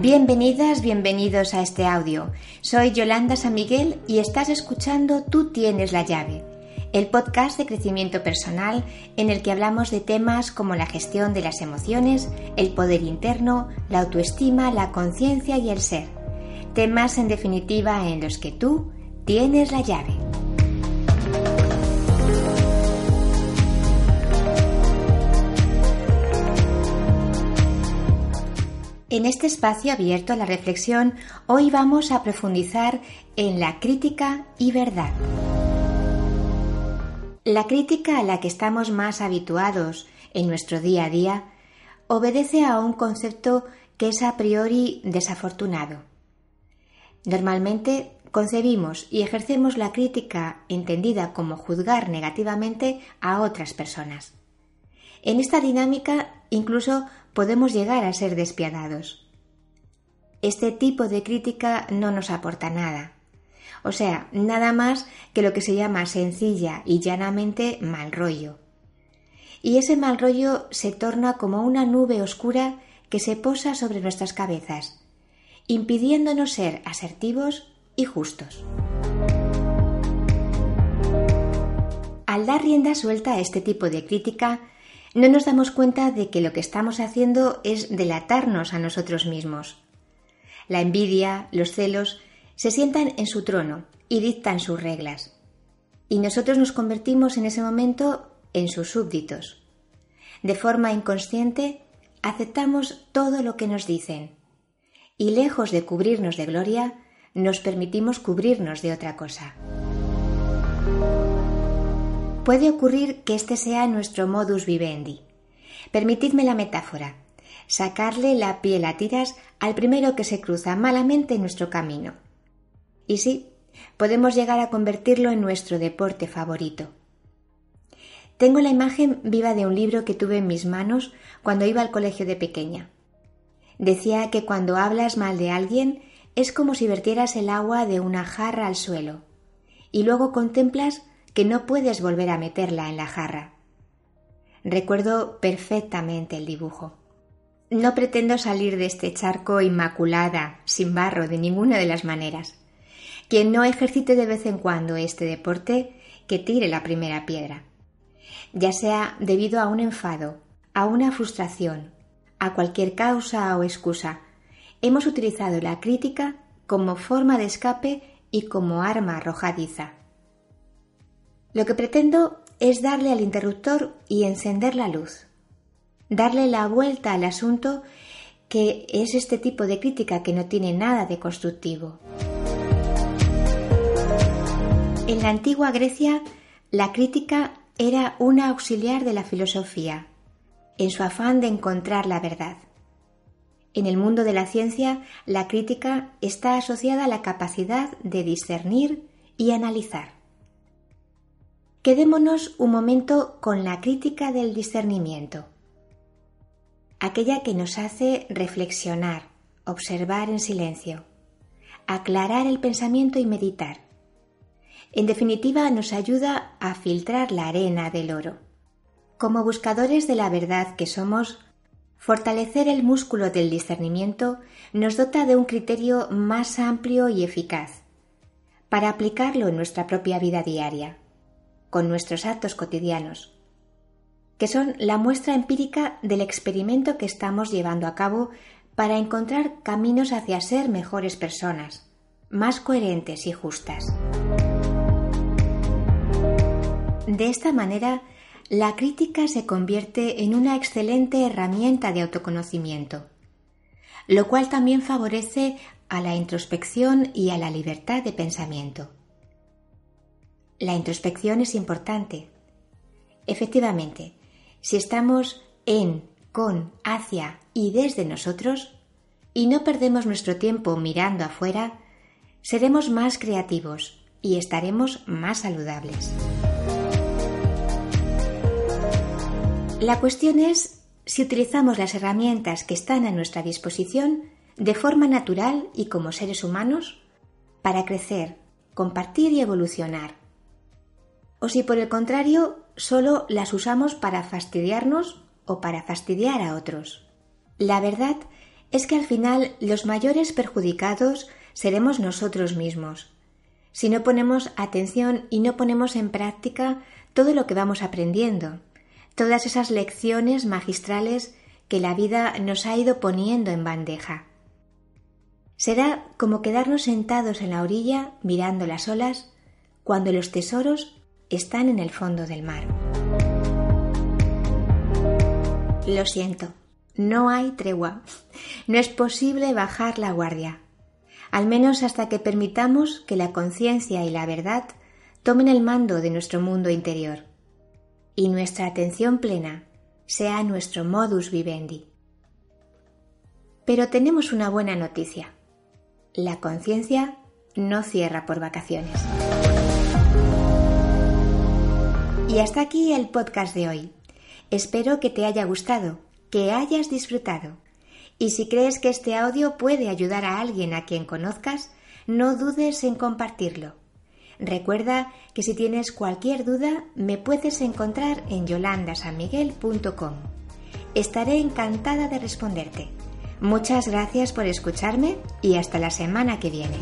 Bienvenidas, bienvenidos a este audio. Soy Yolanda San Miguel y estás escuchando Tú tienes la llave, el podcast de crecimiento personal en el que hablamos de temas como la gestión de las emociones, el poder interno, la autoestima, la conciencia y el ser. Temas en definitiva en los que tú tienes la llave. En este espacio abierto a la reflexión, hoy vamos a profundizar en la crítica y verdad. La crítica a la que estamos más habituados en nuestro día a día obedece a un concepto que es a priori desafortunado. Normalmente concebimos y ejercemos la crítica entendida como juzgar negativamente a otras personas. En esta dinámica incluso podemos llegar a ser despiadados. Este tipo de crítica no nos aporta nada. O sea, nada más que lo que se llama sencilla y llanamente mal rollo. Y ese mal rollo se torna como una nube oscura que se posa sobre nuestras cabezas, impidiéndonos ser asertivos y justos. Al dar rienda suelta a este tipo de crítica, no nos damos cuenta de que lo que estamos haciendo es delatarnos a nosotros mismos. La envidia, los celos, se sientan en su trono y dictan sus reglas. Y nosotros nos convertimos en ese momento en sus súbditos. De forma inconsciente, aceptamos todo lo que nos dicen. Y lejos de cubrirnos de gloria, nos permitimos cubrirnos de otra cosa. Puede ocurrir que este sea nuestro modus vivendi. Permitidme la metáfora. Sacarle la piel a tiras al primero que se cruza malamente en nuestro camino. Y sí, podemos llegar a convertirlo en nuestro deporte favorito. Tengo la imagen viva de un libro que tuve en mis manos cuando iba al colegio de pequeña. Decía que cuando hablas mal de alguien es como si vertieras el agua de una jarra al suelo y luego contemplas que no puedes volver a meterla en la jarra. Recuerdo perfectamente el dibujo. No pretendo salir de este charco inmaculada, sin barro, de ninguna de las maneras. Quien no ejercite de vez en cuando este deporte, que tire la primera piedra. Ya sea debido a un enfado, a una frustración, a cualquier causa o excusa, hemos utilizado la crítica como forma de escape y como arma arrojadiza. Lo que pretendo es darle al interruptor y encender la luz, darle la vuelta al asunto que es este tipo de crítica que no tiene nada de constructivo. En la antigua Grecia, la crítica era una auxiliar de la filosofía, en su afán de encontrar la verdad. En el mundo de la ciencia, la crítica está asociada a la capacidad de discernir y analizar. Quedémonos un momento con la crítica del discernimiento, aquella que nos hace reflexionar, observar en silencio, aclarar el pensamiento y meditar. En definitiva, nos ayuda a filtrar la arena del oro. Como buscadores de la verdad que somos, fortalecer el músculo del discernimiento nos dota de un criterio más amplio y eficaz para aplicarlo en nuestra propia vida diaria con nuestros actos cotidianos, que son la muestra empírica del experimento que estamos llevando a cabo para encontrar caminos hacia ser mejores personas, más coherentes y justas. De esta manera, la crítica se convierte en una excelente herramienta de autoconocimiento, lo cual también favorece a la introspección y a la libertad de pensamiento. La introspección es importante. Efectivamente, si estamos en, con, hacia y desde nosotros, y no perdemos nuestro tiempo mirando afuera, seremos más creativos y estaremos más saludables. La cuestión es si utilizamos las herramientas que están a nuestra disposición de forma natural y como seres humanos para crecer, compartir y evolucionar o si por el contrario solo las usamos para fastidiarnos o para fastidiar a otros. La verdad es que al final los mayores perjudicados seremos nosotros mismos. Si no ponemos atención y no ponemos en práctica todo lo que vamos aprendiendo, todas esas lecciones magistrales que la vida nos ha ido poniendo en bandeja. Será como quedarnos sentados en la orilla mirando las olas cuando los tesoros están en el fondo del mar. Lo siento, no hay tregua. No es posible bajar la guardia, al menos hasta que permitamos que la conciencia y la verdad tomen el mando de nuestro mundo interior y nuestra atención plena sea nuestro modus vivendi. Pero tenemos una buena noticia la conciencia no cierra por vacaciones. Y hasta aquí el podcast de hoy. Espero que te haya gustado, que hayas disfrutado. Y si crees que este audio puede ayudar a alguien a quien conozcas, no dudes en compartirlo. Recuerda que si tienes cualquier duda me puedes encontrar en yolandasanmiguel.com. Estaré encantada de responderte. Muchas gracias por escucharme y hasta la semana que viene.